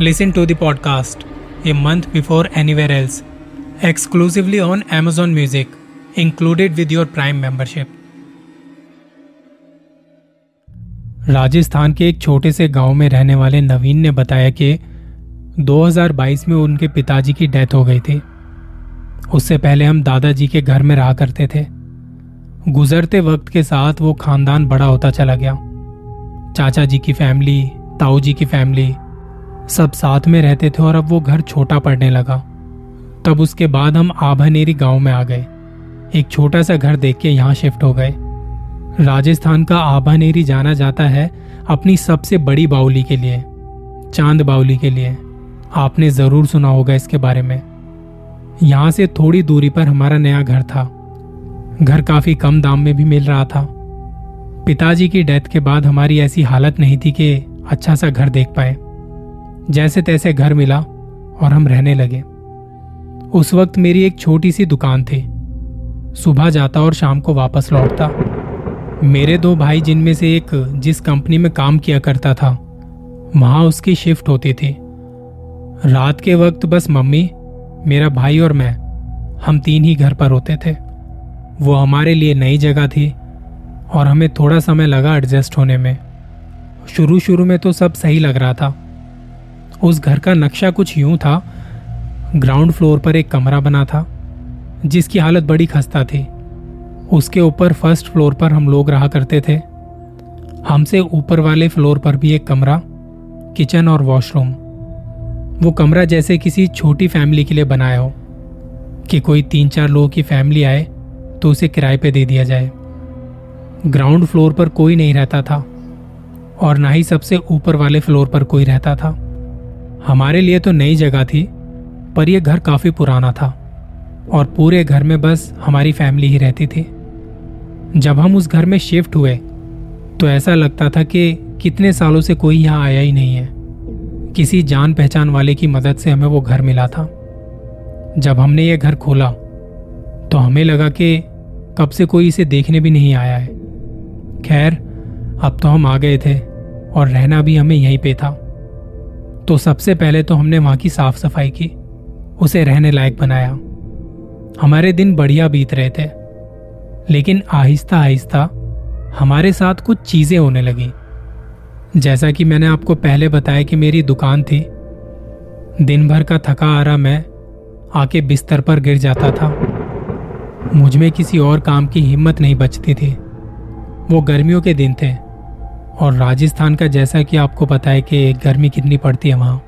Listen to the podcast a month before anywhere else, exclusively on Amazon Music, included with your Prime membership. Rajasthan के एक छोटे से गाँव में रहने वाले नवीन ने बताया कि 2022 में उनके पिताजी की डेथ हो गई थी। उससे पहले हम दादाजी के घर में रहा करते थे। गुजरते वक्त के साथ वो खानदान बड़ा होता चला गया। चाचा जी की फैमिली ताऊ जी की फैमिली सब साथ में रहते थे और अब वो घर छोटा पड़ने लगा। तब उसके बाद हम आभानेरी गाँव में आ गए। एक छोटा सा घर देख के यहाँ शिफ्ट हो गए। राजस्थान का आभानेरी जाना जाता है अपनी सबसे बड़ी बाउली के लिए, चाँद बाउली के लिए। आपने ज़रूर सुना होगा इसके बारे में। यहाँ से थोड़ी दूरी पर हमारा नया घर था। घर काफ़ी कम दाम में भी मिल रहा था। पिताजी की डेथ के बाद हमारी ऐसी हालत नहीं थी कि अच्छा सा घर देख पाए। जैसे तैसे घर मिला और हम रहने लगे। उस वक्त मेरी एक छोटी सी दुकान थी। सुबह जाता और शाम को वापस लौटता। मेरे दो भाई, जिनमें से एक जिस कंपनी में काम किया करता था, वहाँ उसकी शिफ्ट होती थी। रात के वक्त बस मम्मी, मेरा भाई और मैं, हम तीन ही घर पर होते थे। वो हमारे लिए नई जगह थी और हमें थोड़ा समय लगा एडजस्ट होने में। शुरू शुरू में तो सब सही लग रहा था। उस घर का नक्शा कुछ यूँ था। ग्राउंड फ्लोर पर एक कमरा बना था, जिसकी हालत बड़ी खस्ता थी। उसके ऊपर फ़र्स्ट फ्लोर पर हम लोग रहा करते थे। हमसे ऊपर वाले फ्लोर पर भी एक कमरा, किचन और वॉशरूम। वो कमरा जैसे किसी छोटी फैमिली के लिए बनाया हो, कि कोई तीन चार लोगों की फैमिली आए तो उसे किराए पे दे दिया जाए। ग्राउंड फ्लोर पर कोई नहीं रहता था, और ना ही सबसे ऊपर वाले फ्लोर पर कोई रहता था। हमारे लिए तो नई जगह थी, पर यह घर काफ़ी पुराना था और पूरे घर में बस हमारी फैमिली ही रहती थी। जब हम उस घर में शिफ्ट हुए तो ऐसा लगता था कि कितने सालों से कोई यहाँ आया ही नहीं है। किसी जान पहचान वाले की मदद से हमें वो घर मिला था। जब हमने ये घर खोला तो हमें लगा कि कब से कोई इसे देखने भी नहीं आया है। खैर, अब तो हम आ गए थे और रहना भी हमें यहीं पे था। तो सबसे पहले तो हमने वहाँ की साफ़ सफ़ाई की, उसे रहने लायक बनाया। हमारे दिन बढ़िया बीत रहे थे, लेकिन आहिस्ता आहिस्ता हमारे साथ कुछ चीज़ें होने लगी। जैसा कि मैंने आपको पहले बताया कि मेरी दुकान थी, दिन भर का थका आ रहा मैं आके बिस्तर पर गिर जाता था। मुझमें किसी और काम की हिम्मत नहीं बचती थी। वो गर्मियों के दिन थे और राजस्थान का जैसा कि आपको पता है कि गर्मी कितनी पड़ती है वहाँ।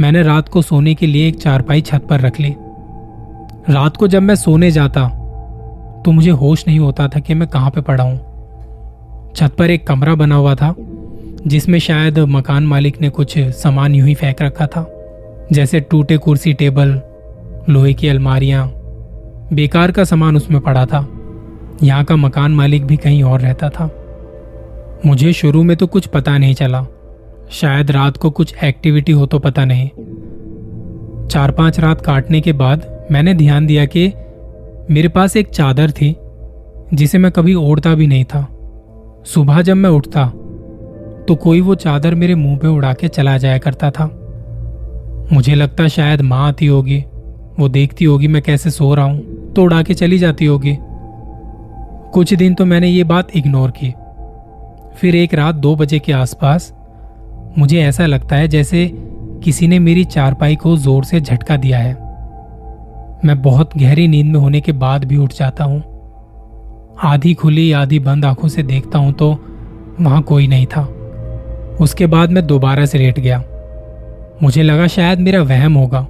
मैंने रात को सोने के लिए एक चारपाई छत पर रख ली। रात को जब मैं सोने जाता तो मुझे होश नहीं होता था कि मैं कहाँ पे पड़ा हूँ। छत पर एक कमरा बना हुआ था, जिसमें शायद मकान मालिक ने कुछ सामान यूँ ही फेंक रखा था, जैसे टूटे कुर्सी, टेबल, लोहे की अलमारियाँ। बेकार का सामान उसमें पड़ा था। यहाँ का मकान मालिक भी कहीं और रहता था। मुझे शुरू में तो कुछ पता नहीं चला। शायद रात को कुछ एक्टिविटी हो तो पता नहीं। चार पाँच रात काटने के बाद मैंने ध्यान दिया कि मेरे पास एक चादर थी, जिसे मैं कभी ओढ़ता भी नहीं था। सुबह जब मैं उठता तो कोई वो चादर मेरे मुँह पे उड़ा के चला जाया करता था। मुझे लगता शायद माँ आती होगी, वो देखती होगी मैं कैसे सो रहा हूँ तो उड़ा के चली जाती होगी। कुछ दिन तो मैंने ये बात इग्नोर की। फिर एक रात दो बजे के आसपास मुझे ऐसा लगता है जैसे किसी ने मेरी चारपाई को ज़ोर से झटका दिया है। मैं बहुत गहरी नींद में होने के बाद भी उठ जाता हूँ। आधी खुली, आधी बंद आँखों से देखता हूँ तो वहाँ कोई नहीं था। उसके बाद मैं दोबारा से लेट गया। मुझे लगा शायद मेरा वहम होगा।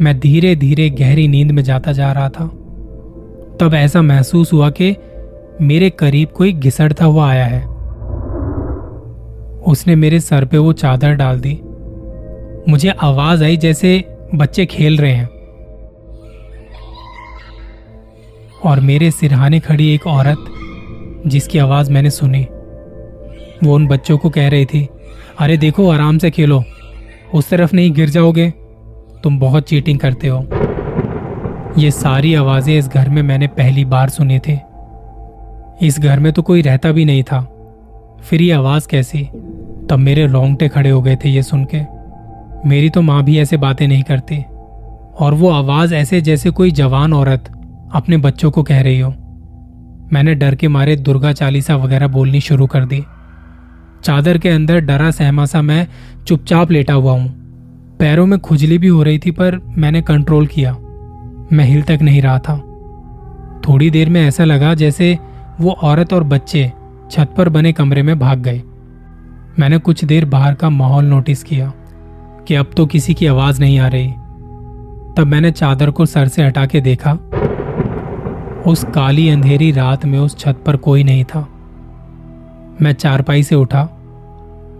मैं धीरे धीरे गहरी नींद में जाता जा रहा था। तब ऐसा महसूस हुआ कि मेरे करीब कोई घिसड़ता हुआ आया है। उसने मेरे सर पे वो चादर डाल दी। मुझे आवाज़ आई जैसे बच्चे खेल रहे हैं। और मेरे सिरहाने खड़ी एक औरत, जिसकी आवाज़ मैंने सुनी, वो उन बच्चों को कह रही थी, अरे देखो, आराम से खेलो। उस तरफ़ नहीं गिर जाओगे। तुम बहुत चीटिंग करते हो। ये सारी आवाज़ें इस घर में मैंने पहली बार सुनी थी। इस घर में तो कोई रहता भी नहीं था। फिर ये आवाज़ कैसी? तब मेरे रोंगटे खड़े हो गए थे ये सुन के मेरी तो माँ भी ऐसे बातें नहीं करती, और वो आवाज़ ऐसे जैसे कोई जवान औरत अपने बच्चों को कह रही हो। मैंने डर के मारे दुर्गा चालीसा वगैरह बोलनी शुरू कर दी। चादर के अंदर डरा सहमा सा मैं चुपचाप लेटा हुआ हूँ। पैरों में खुजली भी हो रही थी, पर मैंने कंट्रोल किया। मैं हिल तक नहीं रहा था। थोड़ी देर में ऐसा लगा जैसे वो औरत और बच्चे छत पर बने कमरे में भाग गए। मैंने कुछ देर बाहर का माहौल नोटिस किया कि अब तो किसी की आवाज़ नहीं आ रही। तब मैंने चादर को सर से हटा के देखा। उस काली अंधेरी रात में उस छत पर कोई नहीं था। मैं चारपाई से उठा।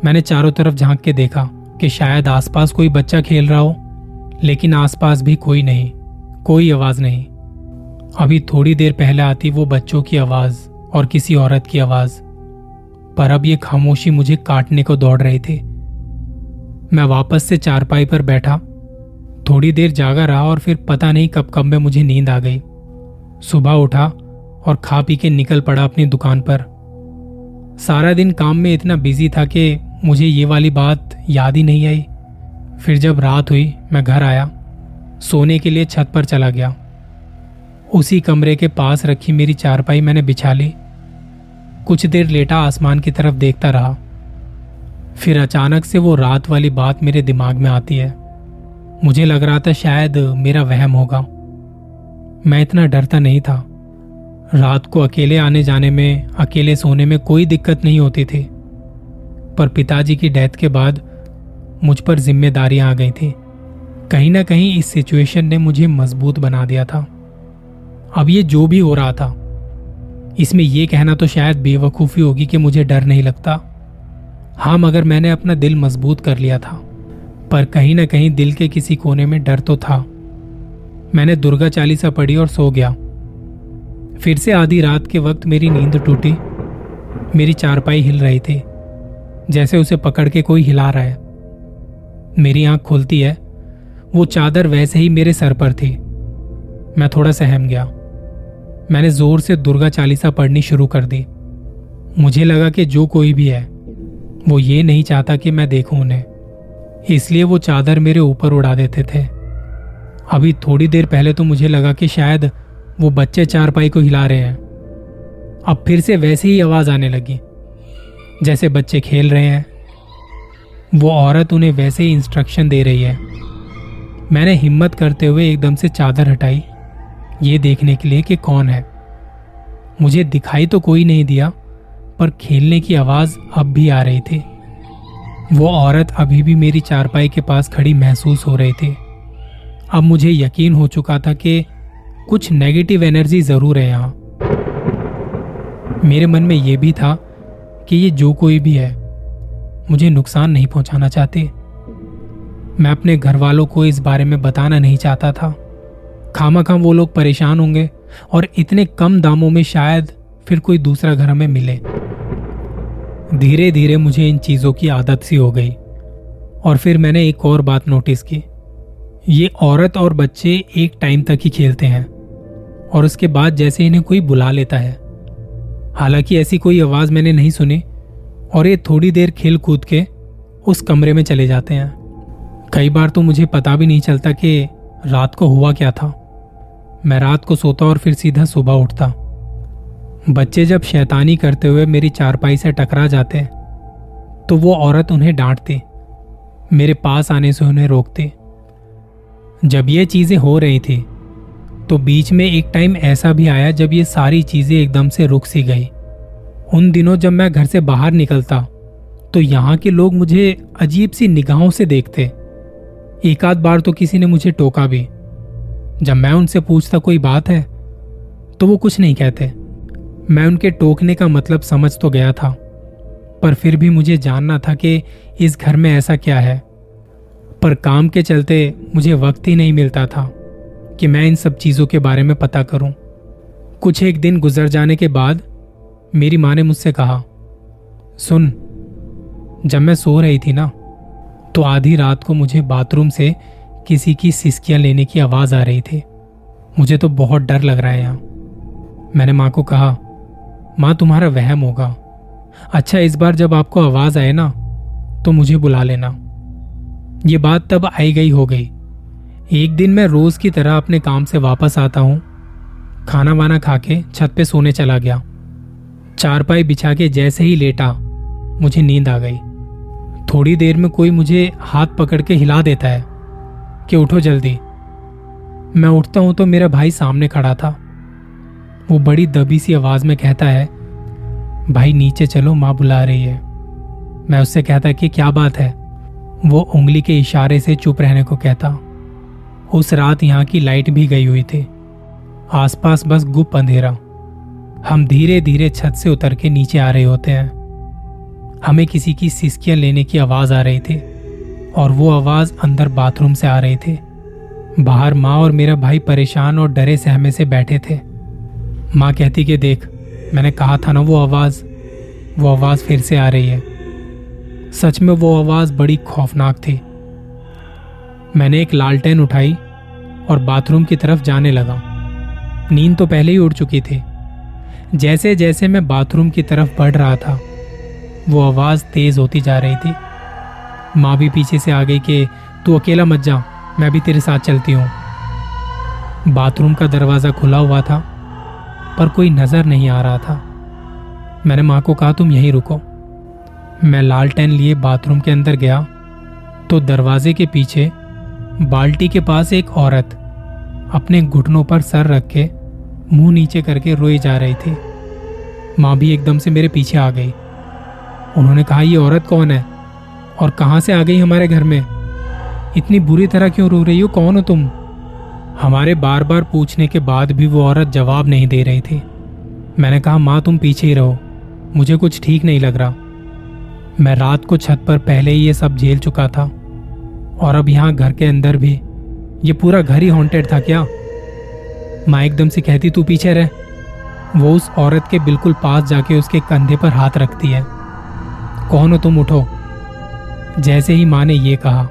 मैंने चारों तरफ़ झाँक के देखा कि शायद आसपास कोई बच्चा खेल रहा हो, लेकिन आसपास भी कोई नहीं, कोई आवाज़ नहीं। अभी थोड़ी देर पहले आती वो बच्चों की आवाज़ और किसी औरत की आवाज़। पर अब ये खामोशी मुझे काटने को दौड़ रही थी। मैं वापस से चारपाई पर बैठा। थोड़ी देर जागा रहा और फिर पता नहीं कब कब में मुझे नींद आ गई। सुबह उठा और खा पी के निकल पड़ा अपनी दुकान पर। सारा दिन काम में इतना बिज़ी था कि मुझे ये वाली बात याद ही नहीं आई। फिर जब रात हुई, मैं घर आया। सोने के लिए छत पर चला गया। उसी कमरे के पास रखी मेरी चारपाई मैंने बिछा ली। कुछ देर लेटा आसमान की तरफ़ देखता रहा। फिर अचानक से वो रात वाली बात मेरे दिमाग में आती है। मुझे लग रहा था शायद मेरा वहम होगा। मैं इतना डरता नहीं था। रात को अकेले आने जाने में, अकेले सोने में कोई दिक्कत नहीं होती थी। पर पिताजी की डेथ के बाद मुझ पर जिम्मेदारियाँ आ गई थी। कहीं ना कहीं इस सिचुएशन ने मुझे मज़बूत बना दिया था। अब ये जो भी हो रहा था इसमें यह कहना तो शायद बेवकूफ़ी होगी कि मुझे डर नहीं लगता। हाँ मगर मैंने अपना दिल मज़बूत कर लिया था। पर कहीं ना कहीं दिल के किसी कोने में डर तो था। मैंने दुर्गा चालीसा पढ़ी और सो गया। फिर से आधी रात के वक्त मेरी नींद टूटी। मेरी चारपाई हिल रही थी। जैसे उसे पकड़ के कोई हिला रहा है। मेरी आँख खुलती है। वो चादर वैसे ही मेरे सर पर थी। मैं थोड़ा सहम गया। मैंने ज़ोर से दुर्गा चालीसा पढ़नी शुरू कर दी। मुझे लगा कि जो कोई भी है, वो ये नहीं चाहता कि मैं देखूँ उन्हें। इसलिए वो चादर मेरे ऊपर उड़ा देते थे। अभी थोड़ी देर पहले तो मुझे लगा कि शायद वो बच्चे चारपाई को हिला रहे हैं। अब फिर से वैसे ही आवाज़ आने लगी, जैसे बच्चे खेल रहे हैं। वो औरत उन्हें वैसे ही इंस्ट्रक्शन दे रही है। मैंने हिम्मत करते हुए एकदम से चादर हटाई। ये देखने के लिए कि कौन है। मुझे दिखाई तो कोई नहीं दिया, पर खेलने की आवाज़ अब भी आ रही थी। वो औरत अभी भी मेरी चारपाई के पास खड़ी महसूस हो रही थी। अब मुझे यकीन हो चुका था कि कुछ नेगेटिव एनर्जी ज़रूर है यहाँ। मेरे मन में यह भी था कि ये जो कोई भी है, मुझे नुकसान नहीं पहुंचाना चाहते। मैं अपने घर वालों को इस बारे में बताना नहीं चाहता था। खामा खाम वो लोग परेशान होंगे और इतने कम दामों में शायद फिर कोई दूसरा घर हमें मिले। धीरे धीरे मुझे इन चीज़ों की आदत सी हो गई और फिर मैंने एक और बात नोटिस की। ये औरत और बच्चे एक टाइम तक ही खेलते हैं और उसके बाद जैसे इन्हें कोई बुला लेता है। हालाँकि ऐसी कोई आवाज़ मैंने नहीं सुनी और ये थोड़ी देर खेल कूद के उस कमरे में चले जाते हैं। कई बार तो मुझे पता भी नहीं चलता कि रात को हुआ क्या था। मैं रात को सोता और फिर सीधा सुबह उठता। बच्चे जब शैतानी करते हुए मेरी चारपाई से टकरा जाते तो वो औरत उन्हें डांटती, मेरे पास आने से उन्हें रोकती। जब ये चीज़ें हो रही थी तो बीच में एक टाइम ऐसा भी आया जब ये सारी चीज़ें एकदम से रुक सी गई। उन दिनों जब मैं घर से बाहर निकलता तो यहाँ के लोग मुझे अजीब सी निगाहों से देखते। एक आध बार तो किसी ने मुझे टोका भी। जब मैं उनसे पूछता कोई बात है तो वो कुछ नहीं कहते मैं उनके टोकने का मतलब समझ तो गया था, पर फिर भी मुझे जानना था कि इस घर में ऐसा क्या है पर काम के चलते मुझे वक्त ही नहीं मिलता था कि मैं इन सब चीज़ों के बारे में पता करूँ। कुछ एक दिन गुजर जाने के बाद मेरी माँ ने मुझसे कहा, सुन, जब मैं सो रही थी ना तो आधी रात को मुझे बाथरूम से किसी की सिसकियाँ लेने की आवाज़ आ रही थी। मुझे तो बहुत डर लग रहा है यहाँ। मैंने माँ को कहा, माँ, तुम्हारा वहम होगा। अच्छा इस बार जब आपको आवाज़ आए ना तो मुझे बुला लेना। ये बात तब आई गई हो गई। एक दिन मैं रोज की तरह अपने काम से वापस आता हूँ। खाना वाना खा के छत पे सोने चला गया। चारपाई बिछा के जैसे ही लेटा, मुझे नींद आ गई। थोड़ी देर में कोई मुझे हाथ पकड़ के हिला देता है। कि उठो जल्दी। मैं उठता हूँ तो मेरा भाई सामने खड़ा था। वो बड़ी दबी सी आवाज़ में कहता है, भाई नीचे चलो, माँ बुला रही है। मैं उससे कहता, कि क्या बात है? वो उंगली के इशारे से चुप रहने को कहता, उस रात यहाँ की लाइट भी गई हुई थी। आसपास बस गुप अंधेरा। हम धीरे धीरे छत से उतर के नीचे आ रहे होते हैं। हमें किसी की सिसकियाँ लेने की आवाज़ आ रही थी। और वो आवाज़ अंदर बाथरूम से आ रही थी। बाहर माँ और मेरा भाई परेशान और डरे सहमे से बैठे थे। माँ कहती कि देख, मैंने कहा था ना वो आवाज़ वो आवाज़ फिर से आ रही है। सच में वो आवाज़ बड़ी खौफनाक थी। मैंने एक लालटेन उठाई और बाथरूम की तरफ़ जाने लगा। नींद तो पहले ही उड़ चुकी थी। जैसे जैसे मैं बाथरूम की तरफ़ बढ़ रहा था, वो आवाज़ तेज होती जा रही थी। माँ भी पीछे से आ गई कि, तू अकेला मत जा, मैं भी तेरे साथ चलती हूँ. बाथरूम का दरवाज़ा खुला हुआ था, पर कोई नज़र नहीं आ रहा था। मैंने माँ को कहा, तुम यहीं रुको। मैं लालटेन लिए बाथरूम के अंदर गया तो दरवाजे के पीछे बाल्टी के पास एक औरत अपने घुटनों पर सर रख के मुँह नीचे करके रोई जा रही थी। माँ भी एकदम से मेरे पीछे आ गई। उन्होंने कहा, ये औरत कौन है? और कहाँ से आ गई हमारे घर में? इतनी बुरी तरह क्यों रो रही हो? कौन हो तुम? हमारे बार बार पूछने के बाद भी वो औरत जवाब नहीं दे रही थी। मैंने कहा, माँ, तुम पीछे ही रहो। मुझे कुछ ठीक नहीं लग रहा। मैं रात को छत पर पहले ही ये सब झेल चुका था। और अब यहाँ घर के अंदर भी। ये पूरा घर ही हॉन्टेड था क्या? माँ एकदम से कहती, तू पीछे रह। वो उस औरत के बिल्कुल पास जाके उसके कंधे पर हाथ रखती है। कौन हो तुम? उठो। जैसे ही माँ ने यह कहा,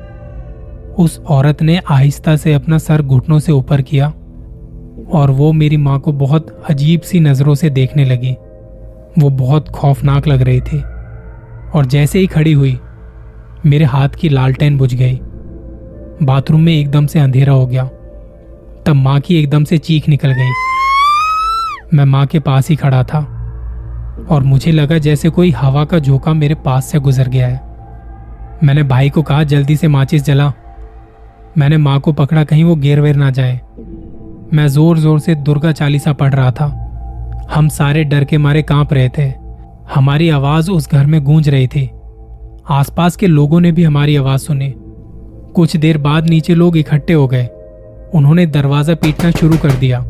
उस औरत ने आहिस्ता से अपना सर घुटनों से ऊपर किया और वो मेरी माँ को बहुत अजीब सी नज़रों से देखने लगी। वो बहुत खौफनाक लग रही थी और जैसे ही खड़ी हुई, मेरे हाथ की लालटेन बुझ गई। बाथरूम में एकदम से अंधेरा हो गया, तब माँ की एकदम से चीख निकल गई। मैं माँ के पास ही खड़ा था और मुझे लगा जैसे कोई हवा का झोंका मेरे पास से गुजर गया है। मैंने भाई को कहा, जल्दी से माचिस जला। मैंने माँ को पकड़ा, कहीं वो गेर वेर ना जाए। मैं ज़ोर ज़ोर से दुर्गा चालीसा पढ़ रहा था। हम सारे डर के मारे काँप रहे थे। हमारी आवाज़ उस घर में गूंज रही थी। आसपास के लोगों ने भी हमारी आवाज़ सुनी। कुछ देर बाद नीचे लोग इकट्ठे हो गए। उन्होंने दरवाज़ा पीटना शुरू कर दिया।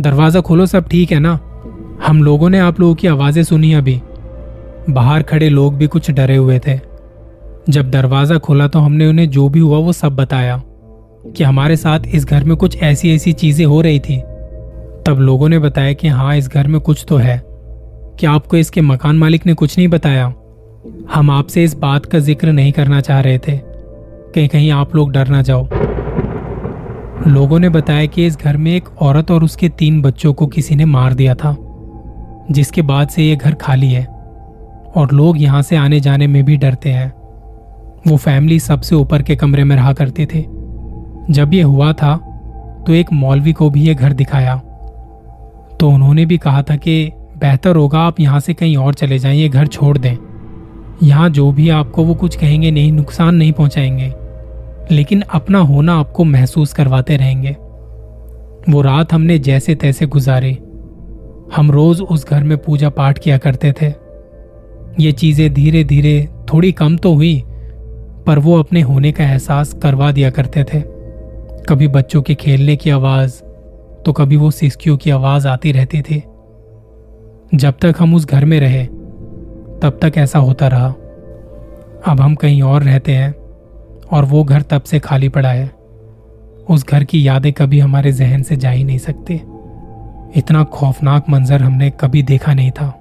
दरवाज़ा खोलो, सब ठीक है ना? हम लोगों ने आप लोगों की आवाज़ें सुनी अभी। बाहर खड़े लोग भी कुछ डरे हुए थे। जब दरवाज़ा खोला तो हमने उन्हें जो भी हुआ वो सब बताया कि हमारे साथ इस घर में कुछ ऐसी ऐसी चीज़ें हो रही थी। तब लोगों ने बताया कि हाँ इस घर में कुछ तो है। क्या आपको इसके मकान मालिक ने कुछ नहीं बताया? हम आपसे इस बात का ज़िक्र नहीं करना चाह रहे थे। कहीं कहीं आप लोग डर ना जाओ। लोगों ने बताया कि इस घर में एक औरत और उसके तीन बच्चों को किसी ने मार दिया था, जिसके बाद से ये घर खाली है और लोग यहाँ से आने जाने में भी डरते हैं। वो फैमिली सबसे ऊपर के कमरे में रहा करते थे। जब ये हुआ था तो एक मौलवी को भी ये घर दिखाया। तो उन्होंने भी कहा था कि, बेहतर होगा आप यहाँ से कहीं और चले जाएँ, ये घर छोड़ दें। यहाँ जो भी आपको वो कुछ कहेंगे नहीं, नुकसान नहीं पहुंचाएँगे। लेकिन अपना होना आपको महसूस करवाते रहेंगे। वो रात हमने जैसे तैसे गुजारी। हम रोज उस घर में पूजा पाठ किया करते थे। ये चीज़ें धीरे धीरे थोड़ी कम तो हुई पर वो अपने होने का एहसास करवा दिया करते थे। कभी बच्चों के खेलने की आवाज़ तो कभी वो सिस्कियों की आवाज़ आती रहती थी। जब तक हम उस घर में रहे, तब तक ऐसा होता रहा। अब हम कहीं और रहते हैं, और वो घर तब से खाली पड़ा है। उस घर की यादें कभी हमारे जहन से जा ही नहीं सकती। इतना खौफनाक मंजर हमने कभी देखा नहीं था।